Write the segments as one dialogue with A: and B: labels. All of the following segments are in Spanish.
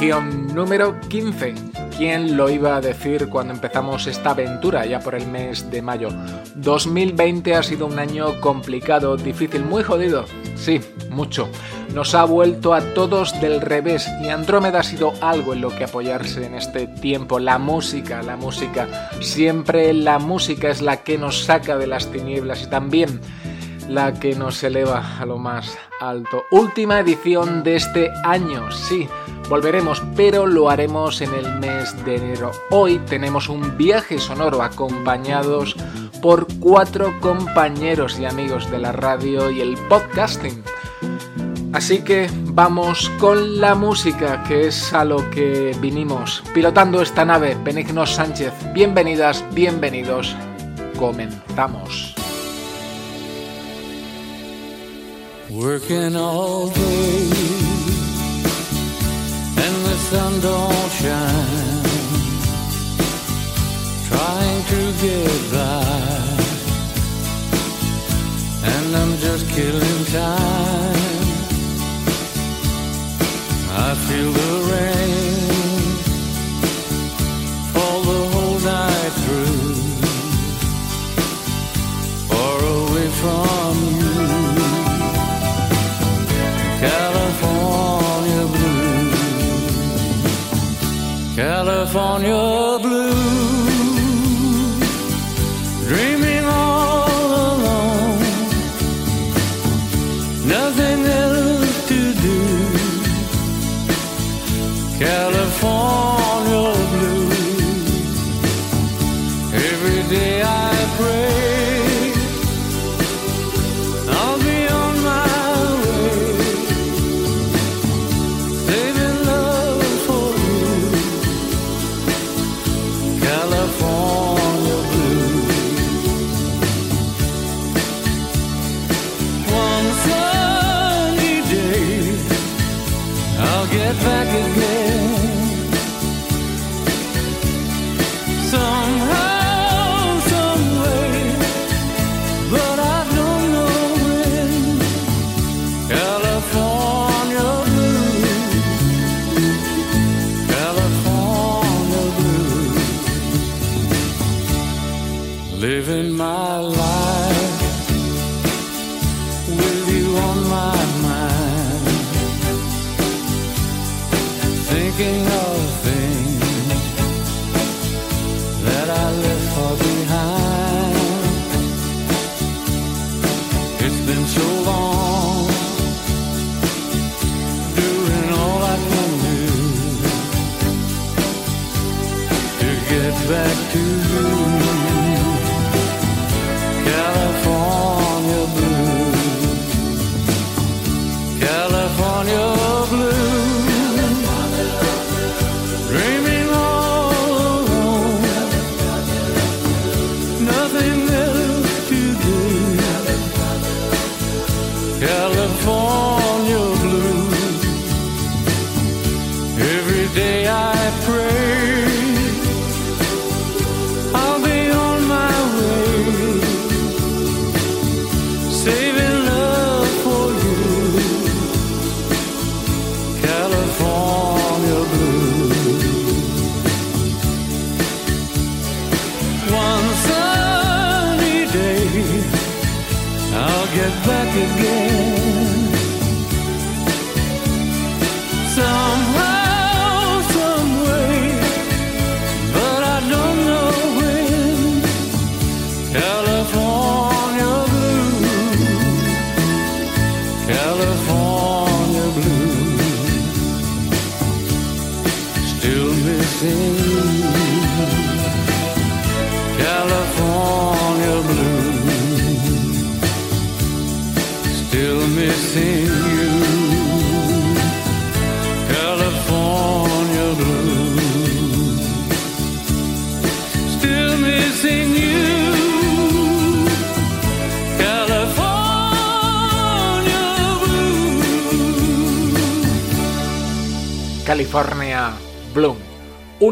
A: Número 15. ¿Quién lo iba a decir cuando empezamos esta aventura ya por el mes de mayo? 2020 ha sido un año complicado, difícil, muy jodido. Sí, mucho. Nos ha vuelto a todos del revés y Andrómeda ha sido algo en lo que apoyarse en este tiempo. La música, la música. Siempre la música es la que nos saca de las tinieblas y también la que nos eleva a lo más alto. Última edición de este año, sí. Volveremos, pero lo haremos en el mes de enero. Hoy tenemos un viaje sonoro acompañados por cuatro compañeros y amigos de la radio y el podcasting. Así que vamos con la música, que es a lo que vinimos. Pilotando esta nave, Benigno Sánchez. Bienvenidas, bienvenidos. Comenzamos. Sun don't shine. Trying to get by, and I'm just killing time. I feel the California blue,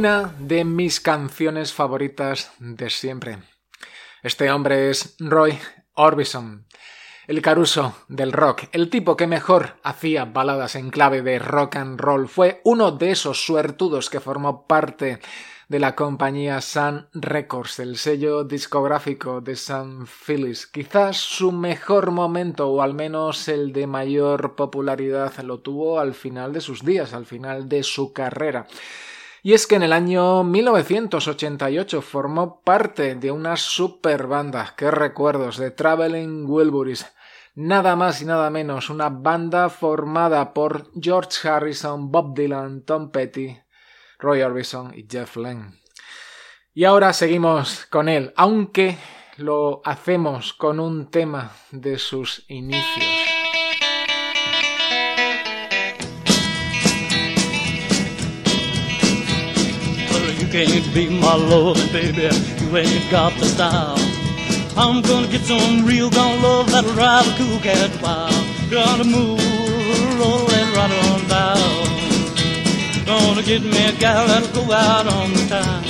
A: Una de mis canciones favoritas de siempre. Este hombre es Roy Orbison.
B: el Caruso del rock, el tipo que mejor hacía baladas en clave de rock and roll, fue uno de esos suertudos que formó parte de la compañía Sun Records, el sello discográfico de Sun Phillips. Quizás su mejor momento, o al menos el de mayor popularidad, lo tuvo al final de sus días, al final de su carrera. Y es que en el año 1988 formó parte de una super banda, qué recuerdos, de Traveling Wilburys. Nada más y nada menos, una banda formada por George Harrison, Bob Dylan, Tom Petty, Roy Orbison y Jeff Lynne. Y ahora seguimos con él, aunque lo hacemos con un tema de sus inicios.
C: Can't be my loving, baby. You ain't got the style. I'm gonna get some real gone love that'll drive a cool cat wild. Gonna move, roll and right on down. Gonna get me a gal that'll go out on the town.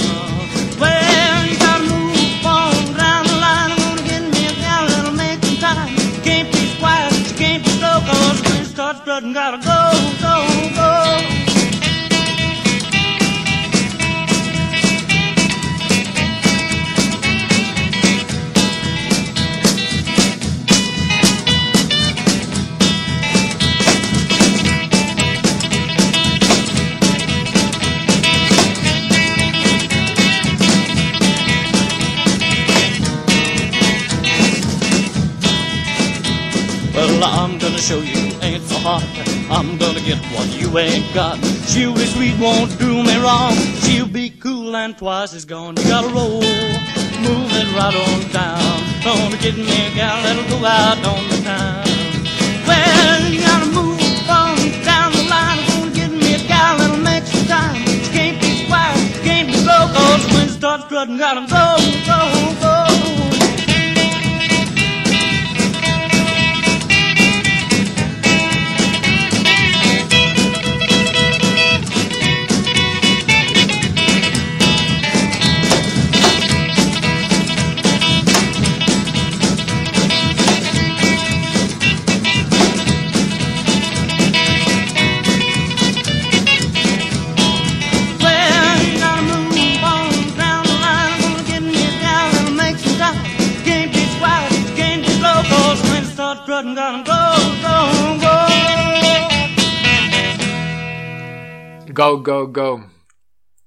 C: Well, you gotta move on down the line. I'm gonna get me a gal that'll make some time. Can't be quiet, she can't be slow, cause when it starts strutting, gotta go, go, go. I'm gonna show you ain't so hard. I'm gonna get what you ain't got. She'll be sweet, won't do me wrong. She'll be cool and twice as gone. You gotta roll, move it right on down. Gonna get me a gal that'll go out on the town. Well, you gotta move on down the line. Gonna get me a gal that'll make some time. She can't be quiet, she can't be slow, cause when it starts strutting, gotta go, go, go.
B: Go, go, go.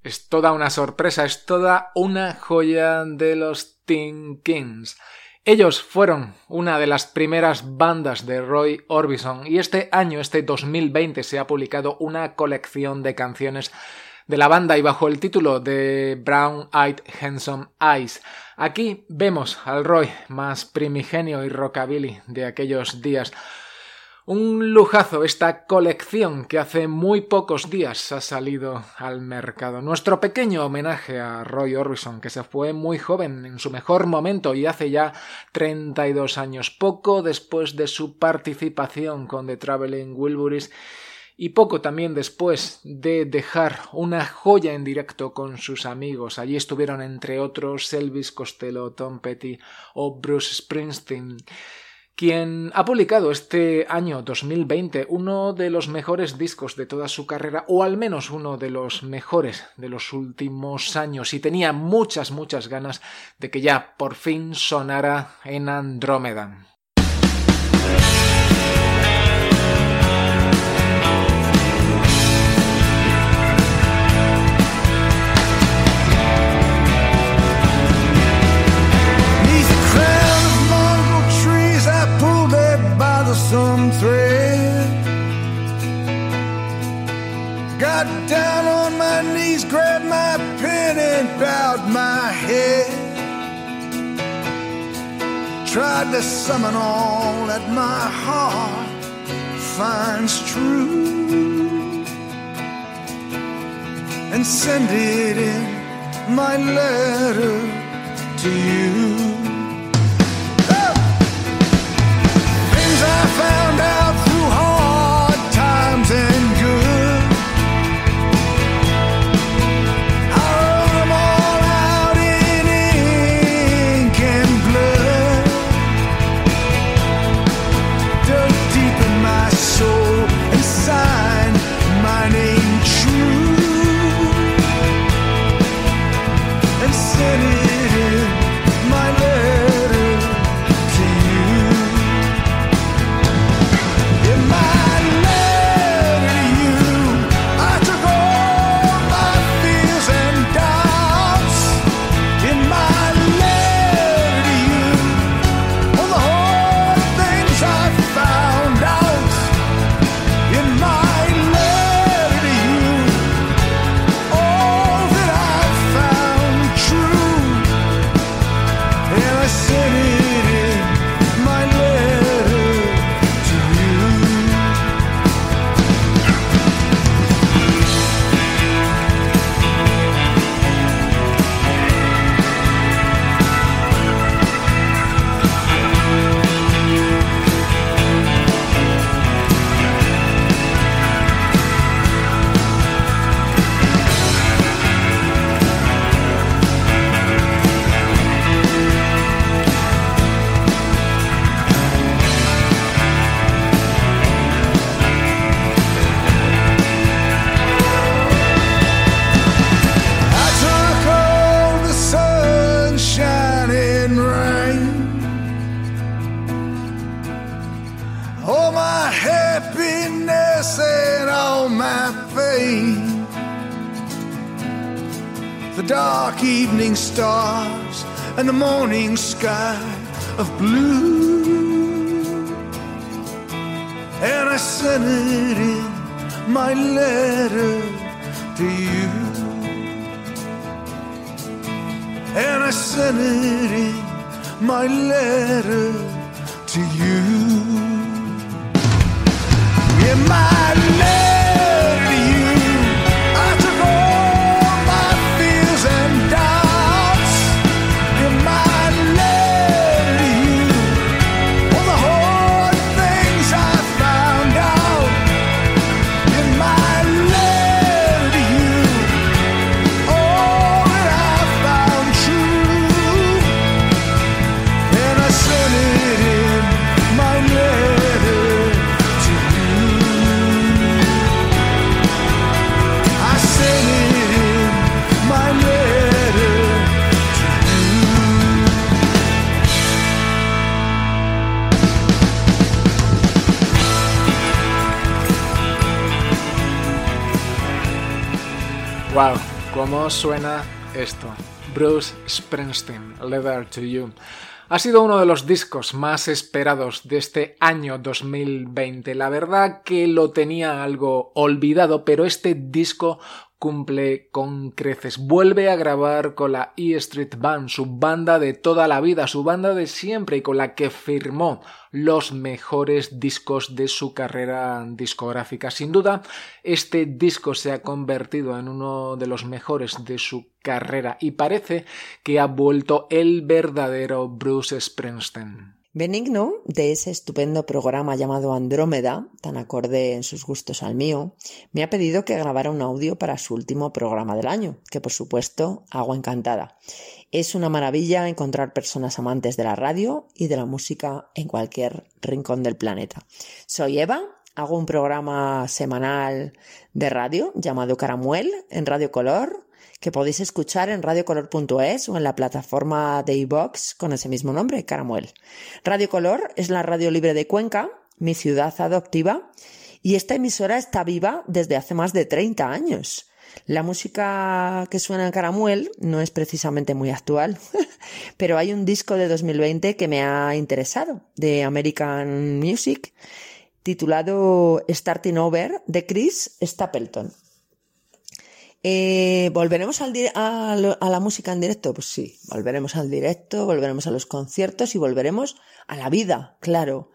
B: Es toda una sorpresa, es toda una joya de los Teen Kings. Ellos fueron una de las primeras bandas de Roy Orbison y este año, este 2020, se ha publicado una colección de canciones de la banda y bajo el título de Brown Eyed Handsome Eyes. Aquí vemos al Roy más primigenio y rockabilly de aquellos días un lujazo esta colección que hace muy pocos días ha salido al mercado. Nuestro pequeño homenaje a Roy Orbison, que se fue muy joven en su mejor momento y hace ya 32 años, poco después de su participación con The Traveling Wilburys y poco también después de dejar una joya en directo con sus amigos. Allí estuvieron entre otros Elvis Costello, Tom Petty o Bruce Springsteen quien ha publicado este año 2020 uno de los mejores discos de toda su carrera, o al menos uno de los mejores de los últimos años, y tenía muchas, muchas ganas de que ya por fin sonara en Andrómeda. Tried to summon all that my heart finds true and send it in my letter to you. Wow, ¿cómo suena esto? Bruce Springsteen, Letter to You. Ha sido uno de los discos más esperados de este año 2020. La verdad que lo tenía algo olvidado, pero este disco cumple con creces. Vuelve a grabar con la E Street Band, su banda de toda la vida, su banda de siempre y con la que firmó los mejores discos de su carrera discográfica. Sin duda, este disco se ha convertido en uno de los mejores de su carrera y parece que ha vuelto el verdadero Bruce Springsteen.
D: Benigno, de ese estupendo programa llamado Andrómeda, tan acorde en sus gustos al mío, me ha pedido que grabara un audio para su último programa del año, que por supuesto hago encantada. Es una maravilla encontrar personas amantes de la radio y de la música en cualquier rincón del planeta. Soy Eva, hago un programa semanal de radio llamado Caramuel en Radio Color, que podéis escuchar en radiocolor.es o en la plataforma de iVox con ese mismo nombre, Caramuel. Radio Color es la radio libre de Cuenca, mi ciudad adoptiva, y esta emisora está viva desde hace más de 30 años. La música que suena en Caramuel no es precisamente muy actual, pero hay un disco de 2020 que me ha interesado, de American Music, titulado Starting Over, de Chris Stapleton. Eh, ¿Volveremos al a la música en directo? Pues sí, volveremos al directo, volveremos a los conciertos y volveremos a la vida, claro.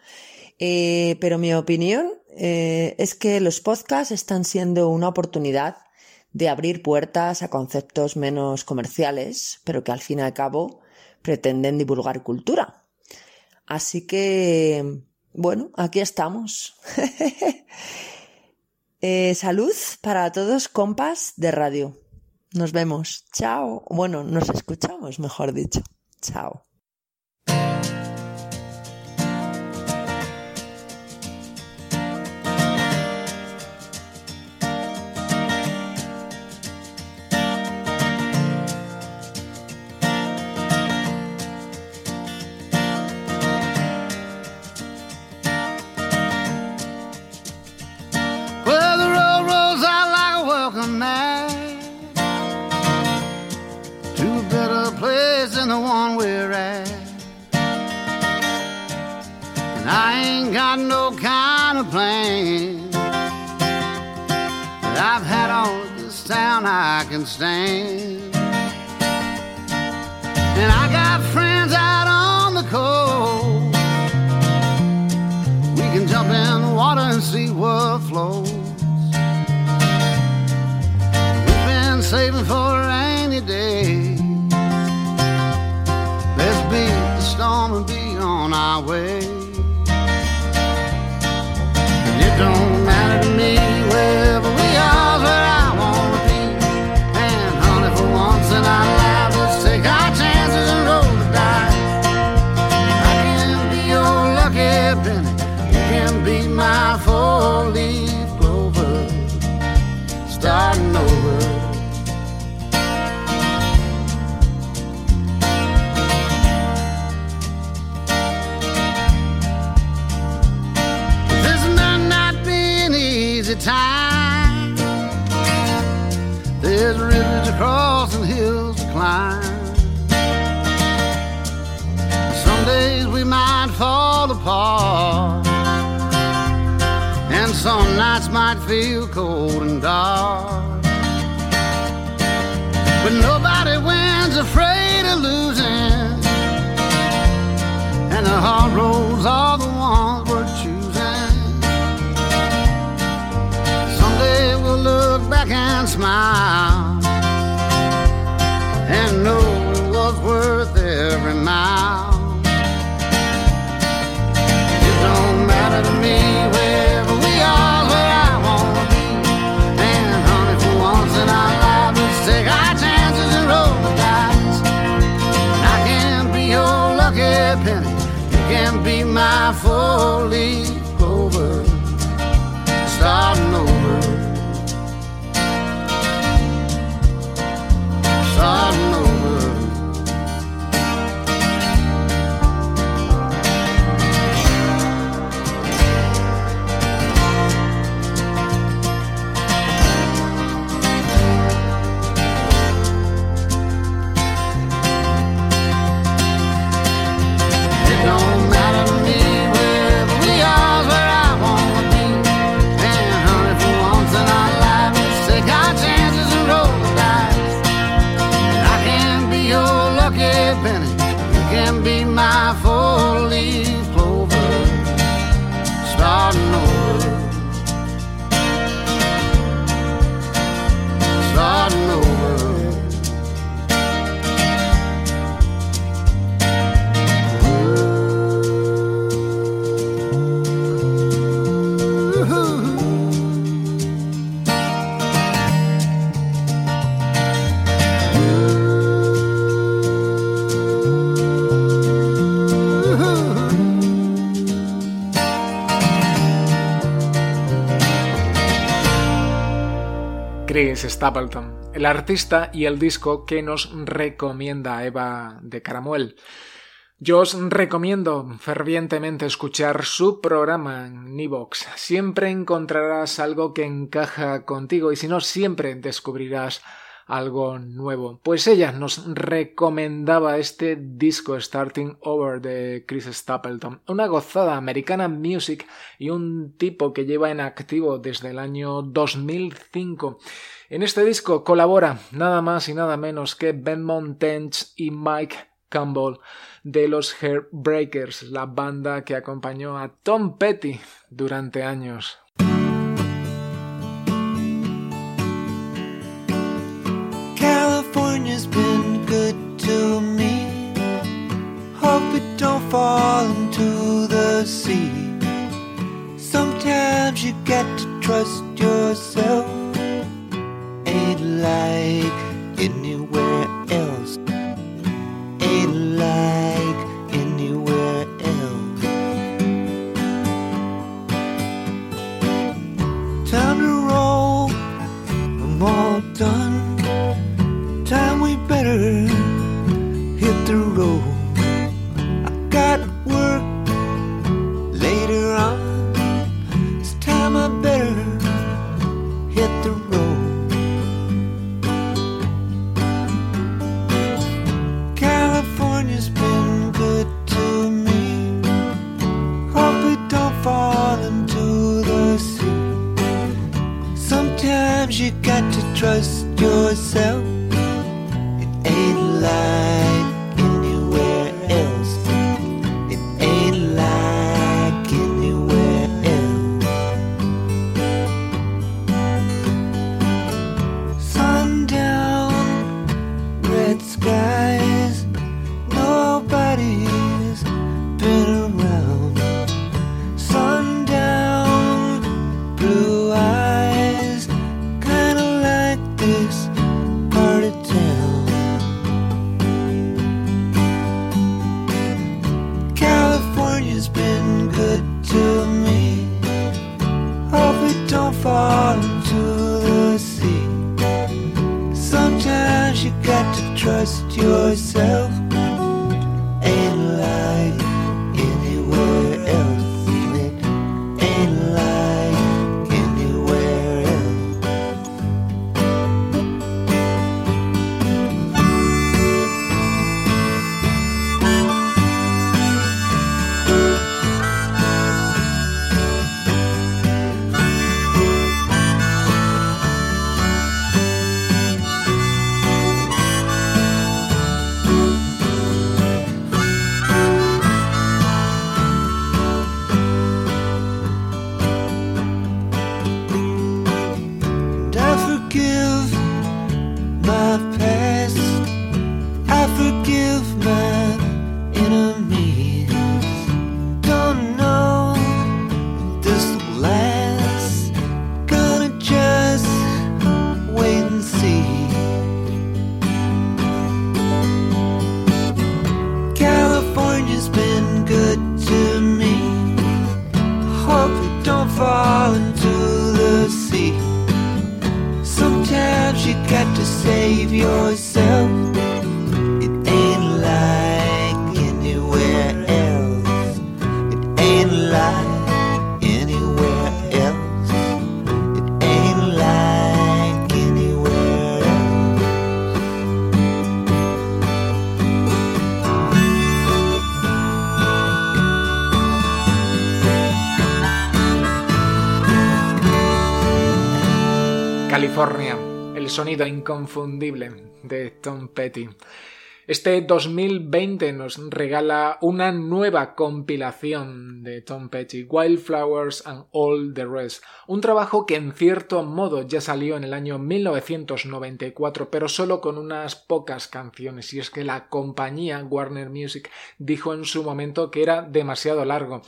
D: Eh, pero mi opinión eh, es que los podcasts están siendo una oportunidad de abrir puertas a conceptos menos comerciales, pero que al fin y al cabo pretenden divulgar cultura. Así que, bueno, aquí estamos. Eh, salud para todos, compas de radio. Nos vemos. Chao. Bueno, nos escuchamos, mejor dicho. Chao.
E: Feel cold and dark. But nobody wins afraid of losing, and the hard roads are the ones we're choosing. Someday we'll look back and smile and know it was worth every mile.
B: Stapleton, el artista y el disco que nos recomienda Eva de Caramuel. Yo os recomiendo fervientemente escuchar su programa en. Siempre encontrarás algo que encaja contigo y si no, siempre descubrirás algo nuevo. Pues ella nos recomendaba este disco Starting Over de Chris Stapleton, una gozada americana music y un tipo que lleva en activo desde el año 2005. En este disco colabora nada más y nada menos que Ben Montens y Mike Campbell de los Heartbreakers, la banda que acompañó a Tom Petty durante años.
F: California's been good to me. Hope it don't fall into the sea. Sometimes you got to trust yourself. Ain't like anywhere else. Ain't like anywhere else. Time to roll. I'm all done. Time we better hit the road.
G: Sonido inconfundible de Tom Petty. Este 2020 nos regala una nueva compilación de Tom Petty, Wildflowers and All the Rest, un trabajo que en cierto modo ya salió en el año 1994, pero solo con unas pocas canciones, y es que la compañía Warner Music dijo en su momento que era demasiado largo.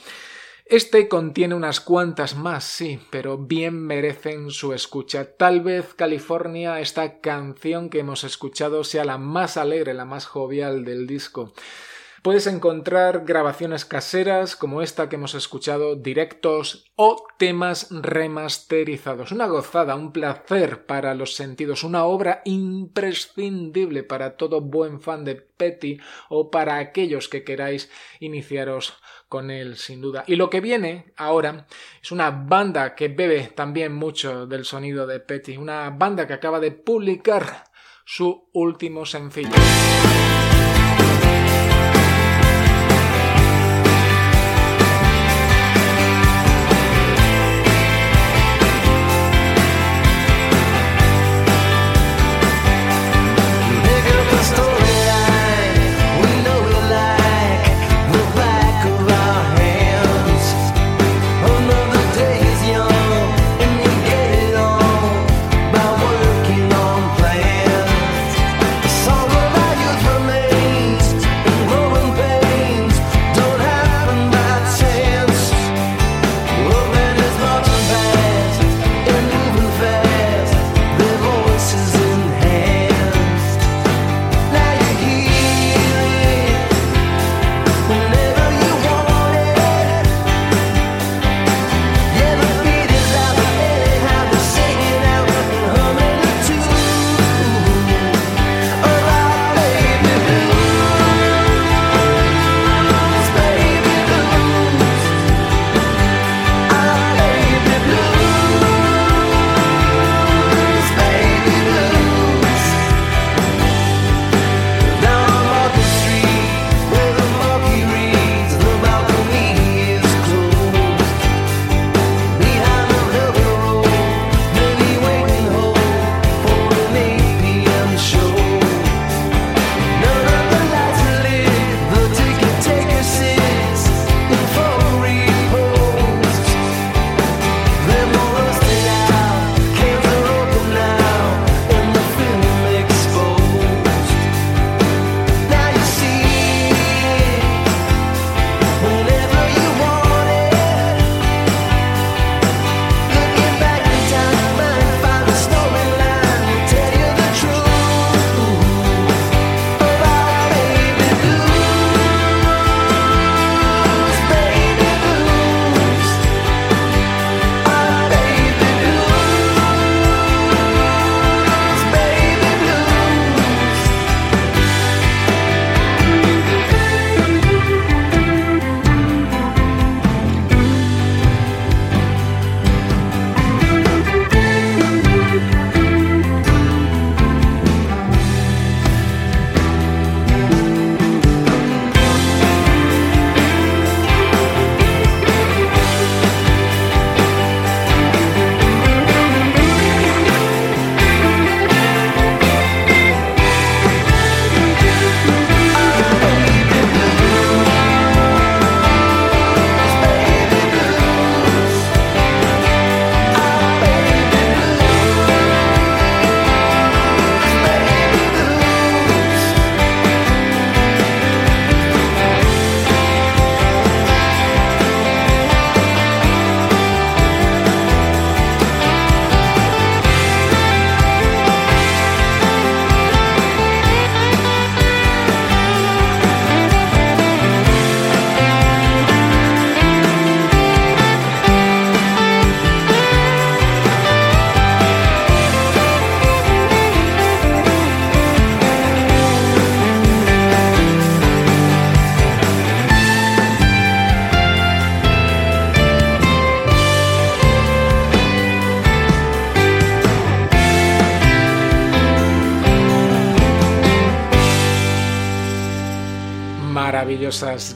G: Este contiene unas cuantas más, sí, pero bien merecen su escucha. Tal vez California, esta canción que hemos escuchado, sea la más alegre, la más jovial del disco. Puedes encontrar grabaciones caseras como esta que hemos escuchado, directos o temas remasterizados. Una gozada, un placer para los sentidos, una obra imprescindible para todo buen fan de Petty o para aquellos que queráis iniciaros con él, sin duda. Y lo que viene ahora es una banda que bebe también mucho del sonido de Petty, una banda que acaba de publicar su último sencillo.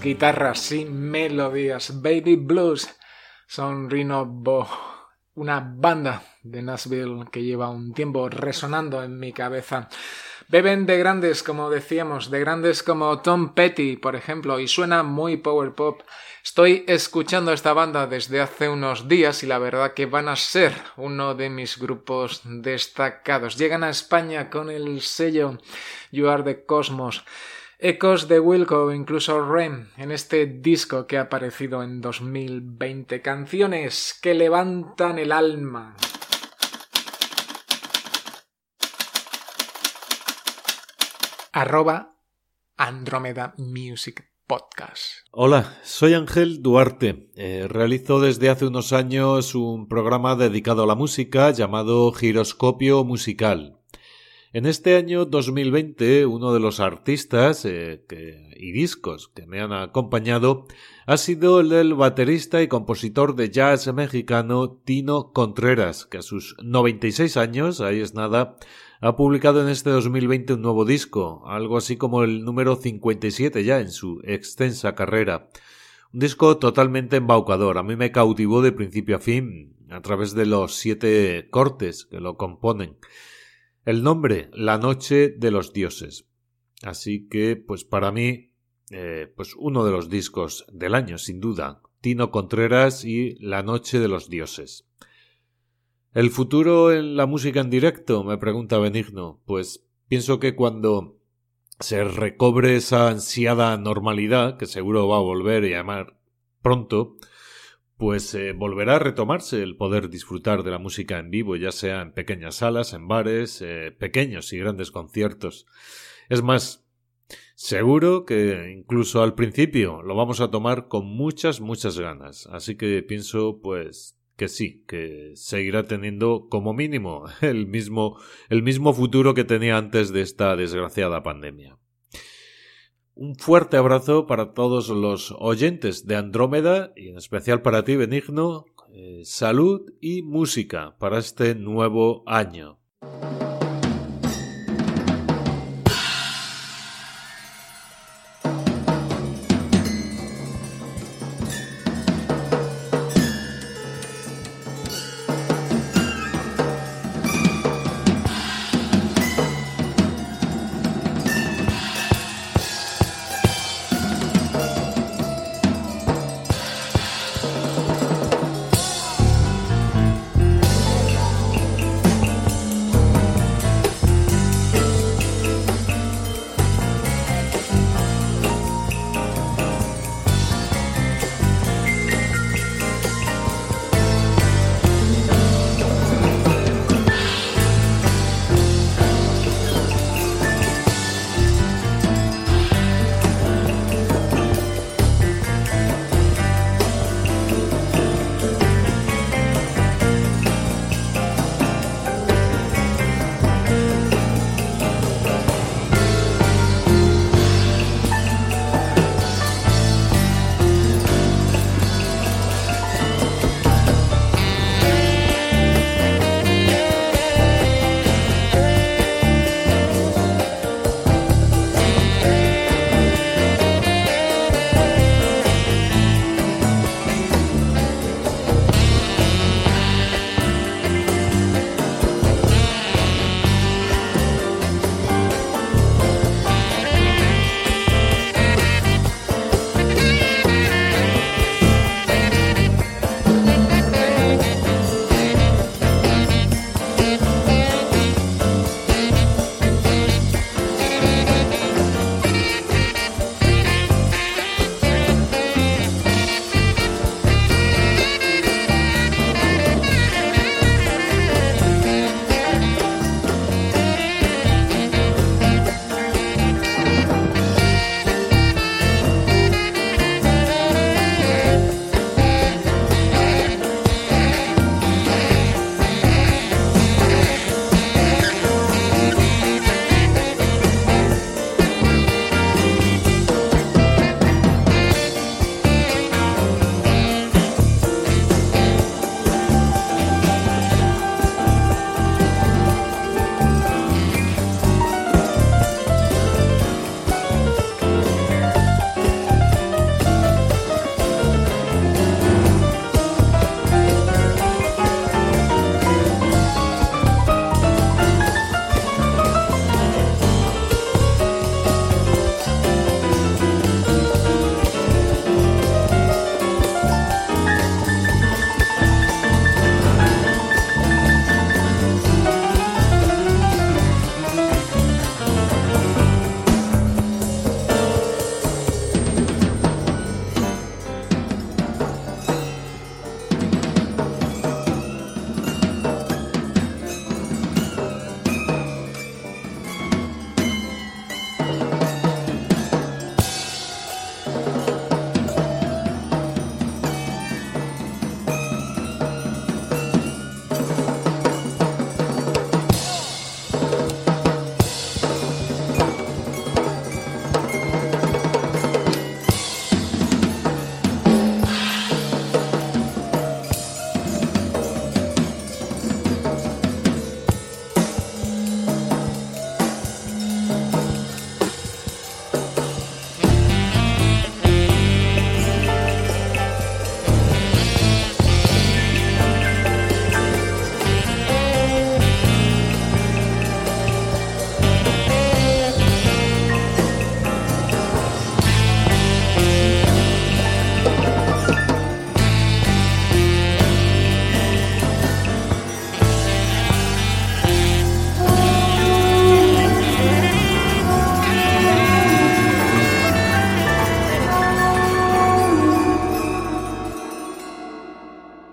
G: Guitarras y melodías. Baby Blues son Rino Bo
B: una banda de Nashville que lleva un tiempo resonando en mi cabeza. Beben de grandes, como decíamos, de grandes como Tom Petty, por ejemplo, y suena muy power pop. Estoy escuchando esta banda desde hace unos días y la verdad que van a ser uno de mis grupos destacados. Llegan a España con el sello You Are the Cosmos. Ecos de Wilco, incluso Rem, en este disco que ha aparecido en 2020. Canciones que levantan el alma. arroba Andrómeda Music Podcast.
H: Hola, soy Ángel Duarte. Eh, realizo desde hace unos años un programa dedicado a la música llamado Giroscopio Musical. En este año 2020, uno de los artistas eh, y discos que me han acompañado ha sido el del baterista y compositor de jazz mexicano Tino Contreras, que a sus 96 años, ahí es nada, ha publicado en este 2020 un nuevo disco, algo así como el número 57 ya en su extensa carrera. Un disco totalmente embaucador, a mí me cautivó de principio a fin, a través de los siete cortes que lo componen. El nombre, La Noche de los Dioses. Así que, pues para mí, eh, pues uno de los discos del año, sin duda. Tino Contreras y La Noche de los Dioses. ¿El futuro en la música en directo? me pregunta Benigno. Pues pienso que cuando se recobre esa ansiada normalidad, que seguro va a volver y llamar pronto, pues eh, volverá a retomarse el poder disfrutar de la música en vivo, ya sea en pequeñas salas, en bares, eh, pequeños y grandes conciertos. Es más, seguro que incluso al principio lo vamos a tomar con muchas, muchas ganas. Así que pienso, pues, que sí, que seguirá teniendo como mínimo el mismo, el mismo futuro que tenía antes de esta desgraciada pandemia. Un fuerte abrazo para todos los oyentes de Andrómeda y en especial para ti, Benigno. Eh, salud y música para este nuevo año.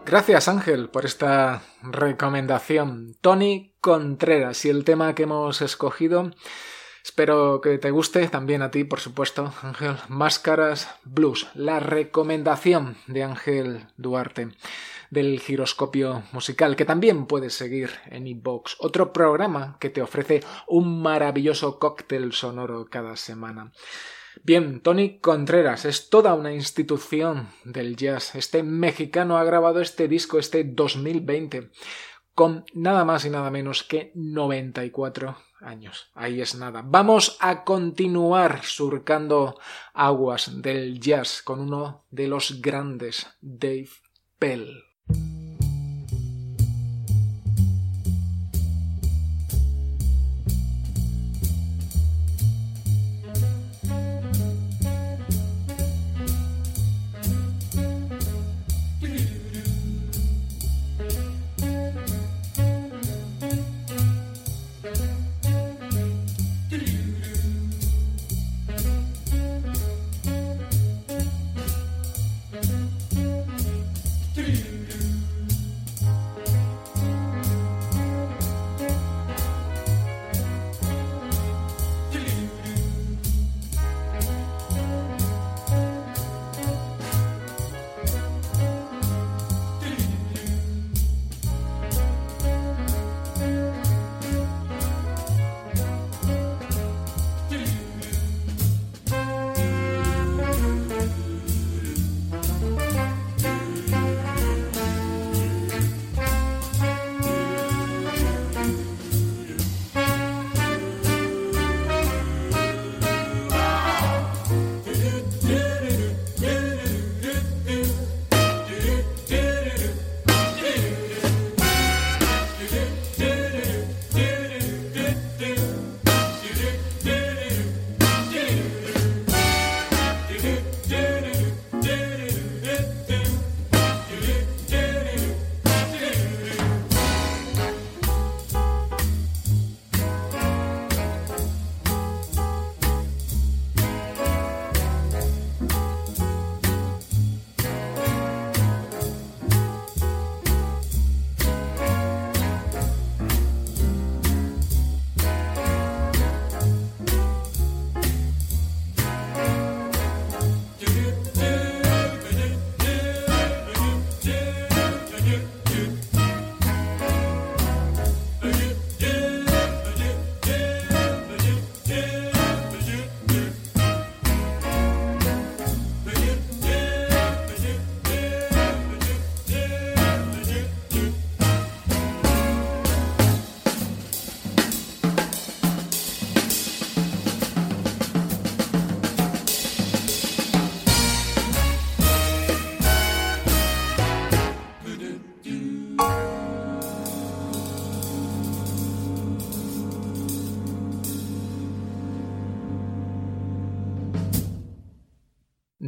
B: Gracias Ángel por esta recomendación. Tony Contreras y el tema que hemos escogido Espero que te guste también a ti, por supuesto, Ángel. Máscaras Blues, la recomendación de Ángel Duarte del giroscopio musical, que también puedes seguir en iBox, otro programa que te ofrece un maravilloso cóctel sonoro cada semana. Bien, Tony Contreras es toda una institución del jazz. Este mexicano ha grabado este disco este 2020 con nada más y nada menos que 94 años. Ahí es nada. Vamos a continuar surcando aguas del jazz con uno de los grandes, Dave Pell.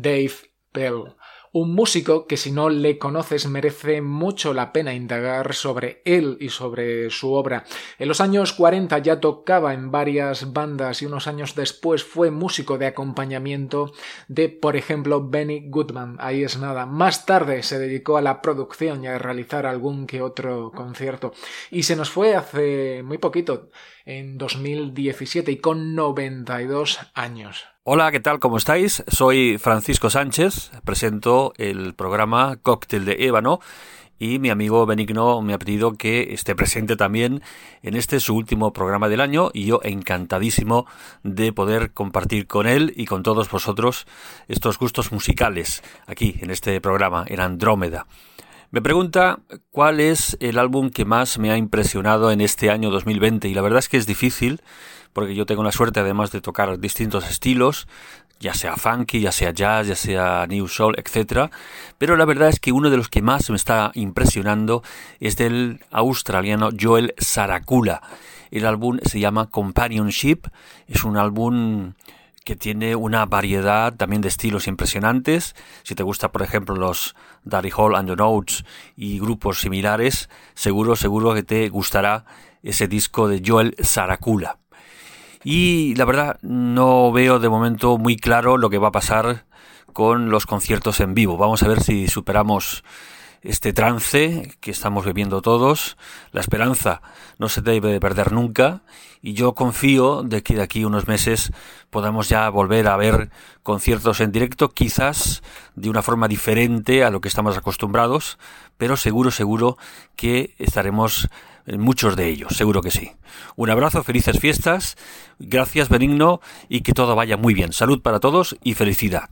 B: Dave Pell, un músico que si no le conoces merece mucho la pena indagar sobre él y sobre su obra. En los años 40 ya tocaba en varias bandas y unos años después fue músico de acompañamiento de, por ejemplo, Benny Goodman. Ahí es nada. Más tarde se dedicó a la producción y a realizar algún que otro concierto. Y se nos fue hace muy poquito, en 2017 y con 92 años.
I: Hola, ¿qué tal? ¿Cómo estáis? Soy Francisco Sánchez, presento el programa Cóctel de Ébano y mi amigo Benigno me ha pedido que esté presente también en este su último programa del año y yo encantadísimo de poder compartir con él y con todos vosotros estos gustos musicales aquí en este programa, en Andrómeda. Me pregunta cuál es el álbum que más me ha impresionado en este año 2020 y la verdad es que es difícil porque yo tengo la suerte además de tocar distintos estilos, ya sea funky, ya sea jazz, ya sea new soul, etc. Pero la verdad es que uno de los que más me está impresionando es del australiano Joel Saracula. El álbum se llama Companionship, es un álbum que tiene una variedad también de estilos impresionantes. Si te gusta, por ejemplo, los Daddy Hall and the Notes y grupos similares, seguro, seguro que te gustará ese disco de Joel Saracula. Y la verdad no veo de momento muy claro lo que va a pasar con los conciertos en vivo. Vamos a ver si superamos este trance que estamos viviendo todos. La esperanza no se debe de perder nunca y yo confío de que de aquí unos meses podamos ya volver a ver conciertos en directo, quizás de una forma diferente a lo que estamos acostumbrados, pero seguro, seguro que estaremos en muchos de ellos, seguro que sí. Un abrazo, felices fiestas, gracias Benigno y que todo vaya muy bien. Salud para todos y felicidad.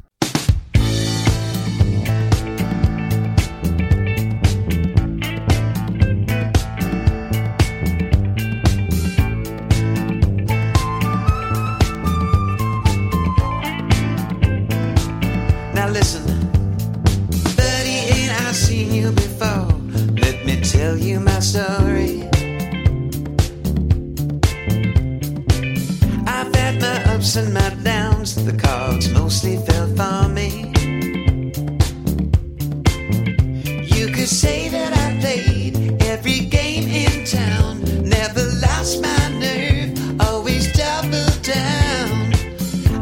G: Seen you before? Let me tell you my story. I've had my ups and my downs, the cards mostly fell for me. You could say that I played every game in town, never lost my nerve, always doubled down.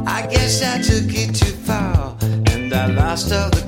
G: I guess I took it too far and I lost all the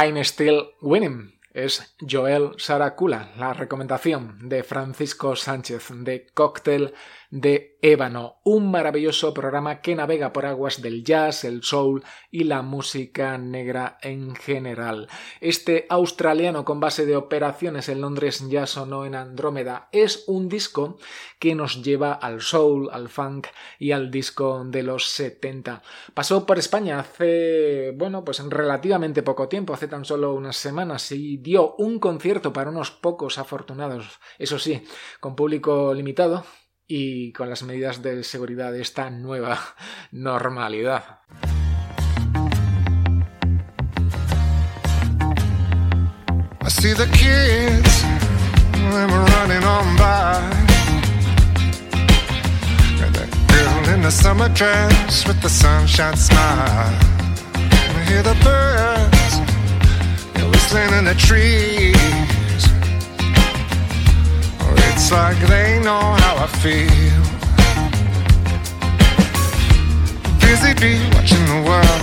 G: I'm Still Winning.
B: Es Joel Saracula, la recomendación de Francisco Sánchez de Cóctel de Ébano, un maravilloso programa que navega por aguas del jazz, el soul y la música negra en general. Este australiano con base de operaciones en Londres ya sonó en Andrómeda. Es un disco que nos lleva al soul, al funk y al disco de los 70. Pasó por España hace, bueno, pues en relativamente poco tiempo, hace tan solo unas semanas y dio un concierto para unos pocos afortunados, eso sí, con público limitado y con las medidas de seguridad de esta nueva normalidad.
J: see the kids, them running on by. That girl in the summer dress with the sunshine smile. I hear the birds, they're whistling in the trees. It's like they know how I feel. Busy bee watching the world,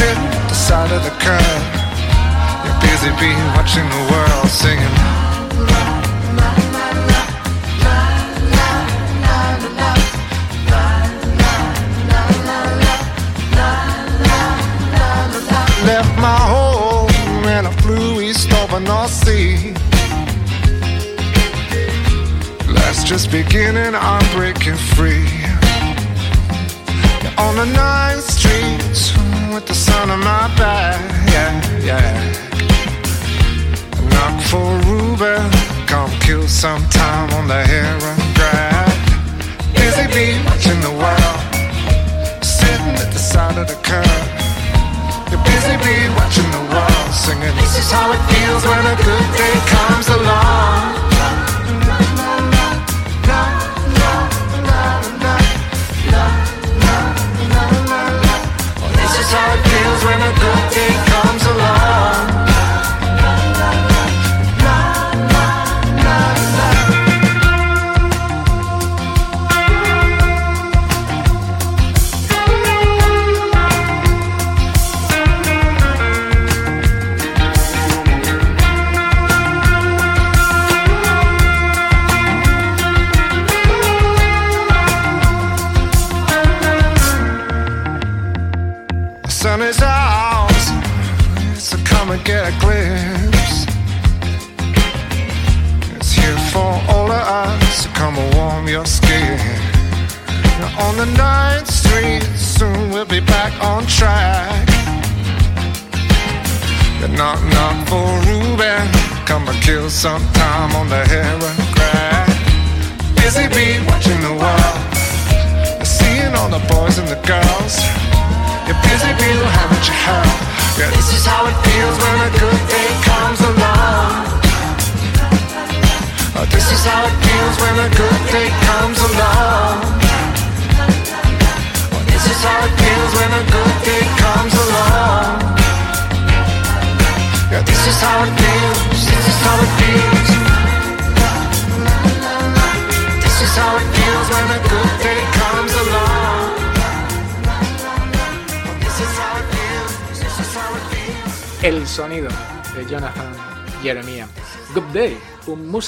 J: at the side of the curb. You're busy bee watching the world singing. Left my home and I flew east over North Sea. Just beginning, I'm breaking free. On the ninth streets with the sun on my back, yeah, yeah. Knock for Ruben, come kill some time on the heron grab. Busy bee watching the world, sitting at the side of the curb. You're busy bee watching the world, singing. This is how it feels when a good day comes along.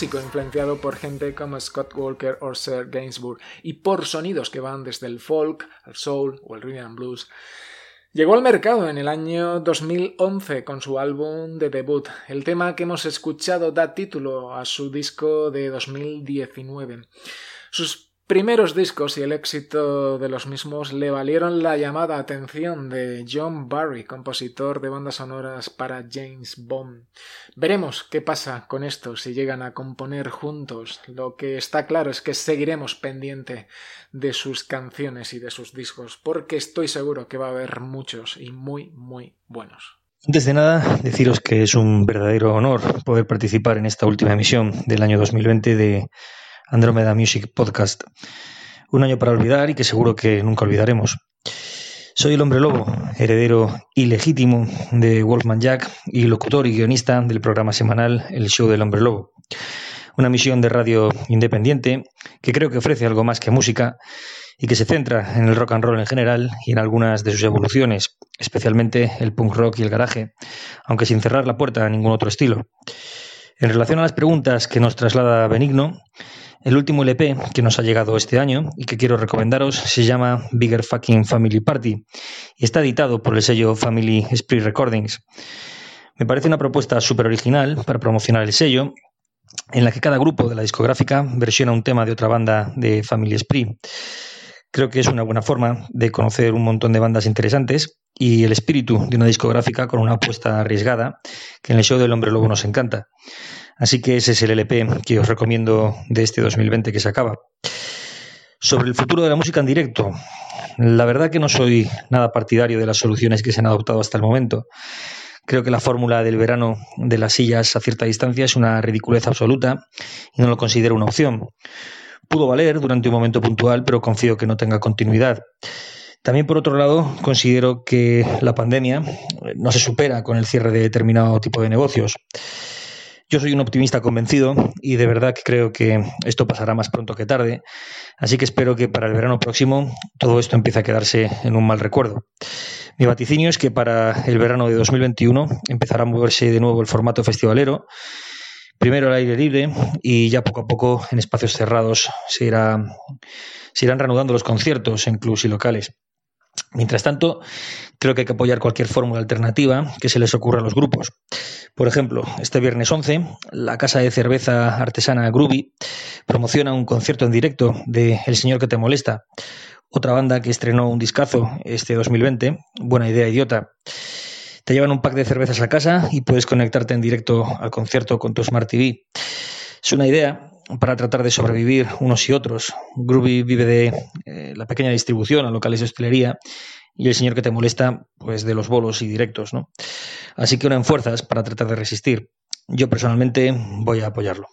B: Influenciado por gente como Scott Walker o Sir Gainsbourg y por sonidos que van desde el folk al soul o el rhythm and blues. Llegó al mercado en el año 2011 con su álbum de debut. El tema que hemos escuchado da título a su disco de 2019. Sus primeros discos y el éxito de los mismos le valieron la llamada atención de John Barry, compositor de bandas sonoras para James Bond. Veremos qué pasa con esto si llegan a componer juntos. Lo que está claro es que seguiremos pendiente de sus canciones y de sus discos, porque estoy seguro que va a haber muchos y muy, muy buenos.
K: Antes de nada, deciros que es un verdadero honor poder participar en esta última emisión del año 2020 de Andromeda Music Podcast. Un año para olvidar y que seguro que nunca olvidaremos. Soy el hombre lobo, heredero ilegítimo de Wolfman Jack y locutor y guionista del programa semanal El Show del Hombre Lobo. Una misión de radio independiente que creo que ofrece algo más que música y que se centra en el rock and roll en general y en algunas de sus evoluciones, especialmente el punk rock y el garaje, aunque sin cerrar la puerta a ningún otro estilo. En relación a las preguntas que nos traslada Benigno, el último LP que nos ha llegado este año y que quiero recomendaros se llama Bigger Fucking Family Party y está editado por el sello Family Spree Recordings. Me parece una propuesta súper original para promocionar el sello, en la que cada grupo de la discográfica versiona un tema de otra banda de Family Spree. Creo que es una buena forma de conocer un montón de bandas interesantes y el espíritu de una discográfica con una apuesta arriesgada que en el show del Hombre Lobo nos encanta. Así que ese es el LP que os recomiendo de este 2020 que se acaba. Sobre el futuro de la música en directo, la verdad que no soy nada partidario de las soluciones que se han adoptado hasta el momento.
L: Creo que la fórmula del verano de las sillas a cierta distancia es una ridiculez absoluta y no lo considero una opción. Pudo valer durante un momento puntual, pero confío que no tenga continuidad. También, por otro lado, considero que la pandemia no se supera con el cierre de determinado tipo de negocios. Yo soy un optimista convencido y de verdad que creo que esto pasará más pronto que tarde, así que espero que para el verano próximo todo esto empiece a quedarse en un mal recuerdo. Mi vaticinio es que para el verano de 2021 empezará a moverse de nuevo el formato festivalero, primero al aire libre y ya poco a poco en espacios cerrados se, irá, se irán reanudando los conciertos en clubs y locales. Mientras tanto, creo que hay que apoyar cualquier fórmula alternativa que se les ocurra a los grupos. Por ejemplo, este viernes 11, la casa de cerveza artesana Groovy promociona un concierto en directo de El Señor que te molesta, otra banda que estrenó un discazo este 2020, Buena idea idiota. Te llevan un pack de cervezas a casa y puedes conectarte en directo al concierto con tu Smart TV. Es una idea para tratar de sobrevivir unos y otros. Groovy vive de eh, la pequeña distribución a locales de hostelería y el señor que te molesta, pues de los bolos y directos, ¿no? Así que unen fuerzas para tratar de resistir. Yo personalmente voy a apoyarlo.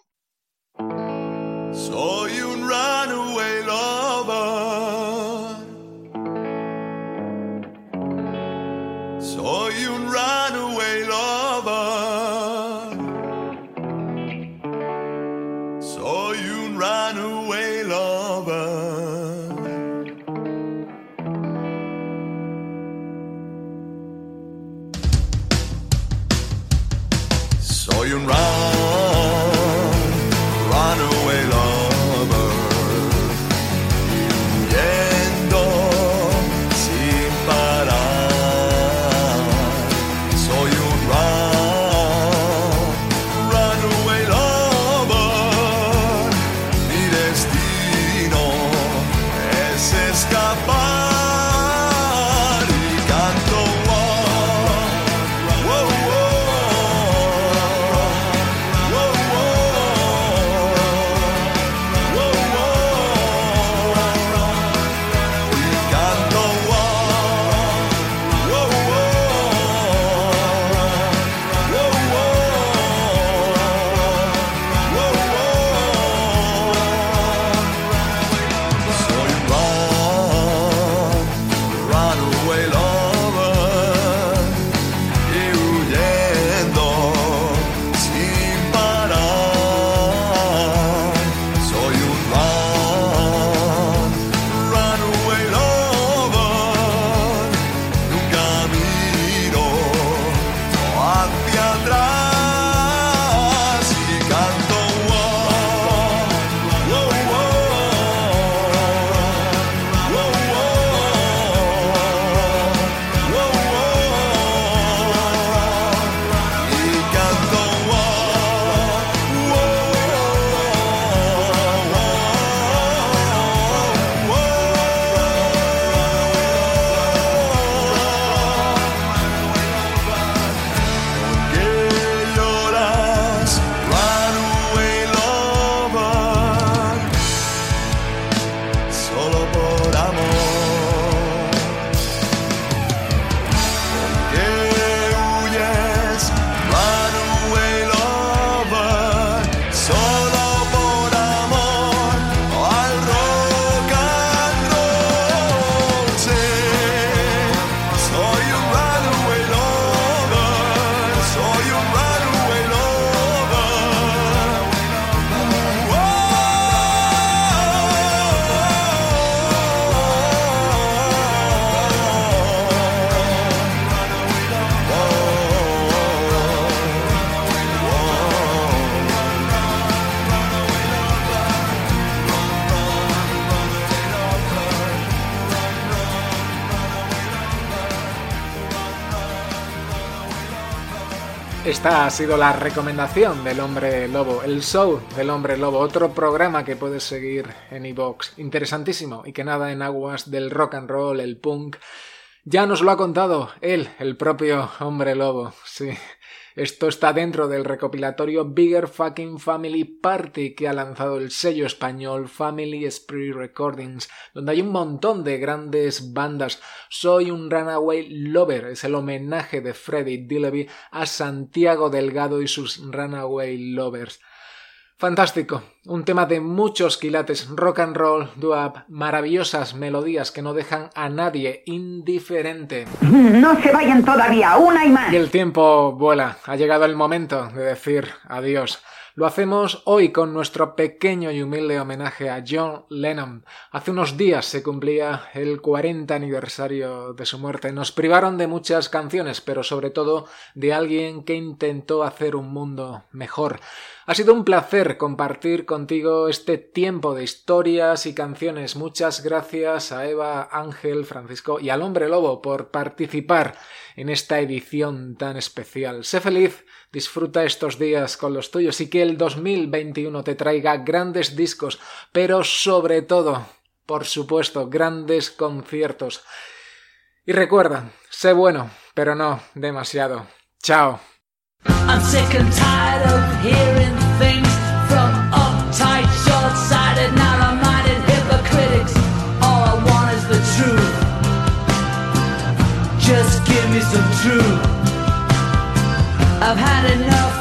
B: Ha sido la recomendación del hombre lobo, el show del hombre lobo, otro programa que puedes seguir en iVoox. Interesantísimo y que nada en aguas del rock and roll, el punk. Ya nos lo ha contado él, el propio hombre lobo, sí. Esto está dentro del recopilatorio Bigger Fucking Family Party que ha lanzado el sello español Family Spirit Recordings, donde hay un montón de grandes bandas. Soy un Runaway Lover, es el homenaje de Freddie Dilleby a Santiago Delgado y sus Runaway Lovers. Fantástico, un tema de muchos quilates, rock and roll, doo maravillosas melodías que no dejan a nadie indiferente.
M: No se vayan todavía, una y más.
B: Y el tiempo vuela, ha llegado el momento de decir adiós. Lo hacemos hoy con nuestro pequeño y humilde homenaje a John Lennon. Hace unos días se cumplía el 40 aniversario de su muerte. Nos privaron de muchas canciones, pero sobre todo de alguien que intentó hacer un mundo mejor. Ha sido un placer compartir contigo este tiempo de historias y canciones. Muchas gracias a Eva, Ángel, Francisco y al hombre lobo por participar en esta edición tan especial. Sé feliz Disfruta estos días con los tuyos y que el 2021 te traiga grandes discos, pero sobre todo, por supuesto, grandes conciertos. Y recuerda, sé bueno, pero no demasiado. Chao.
N: I'm sick and tired of hearing things from uptight, short-sighted, narrow-minded hypocritics. All I want is the truth. Just give me some truth. I've had enough.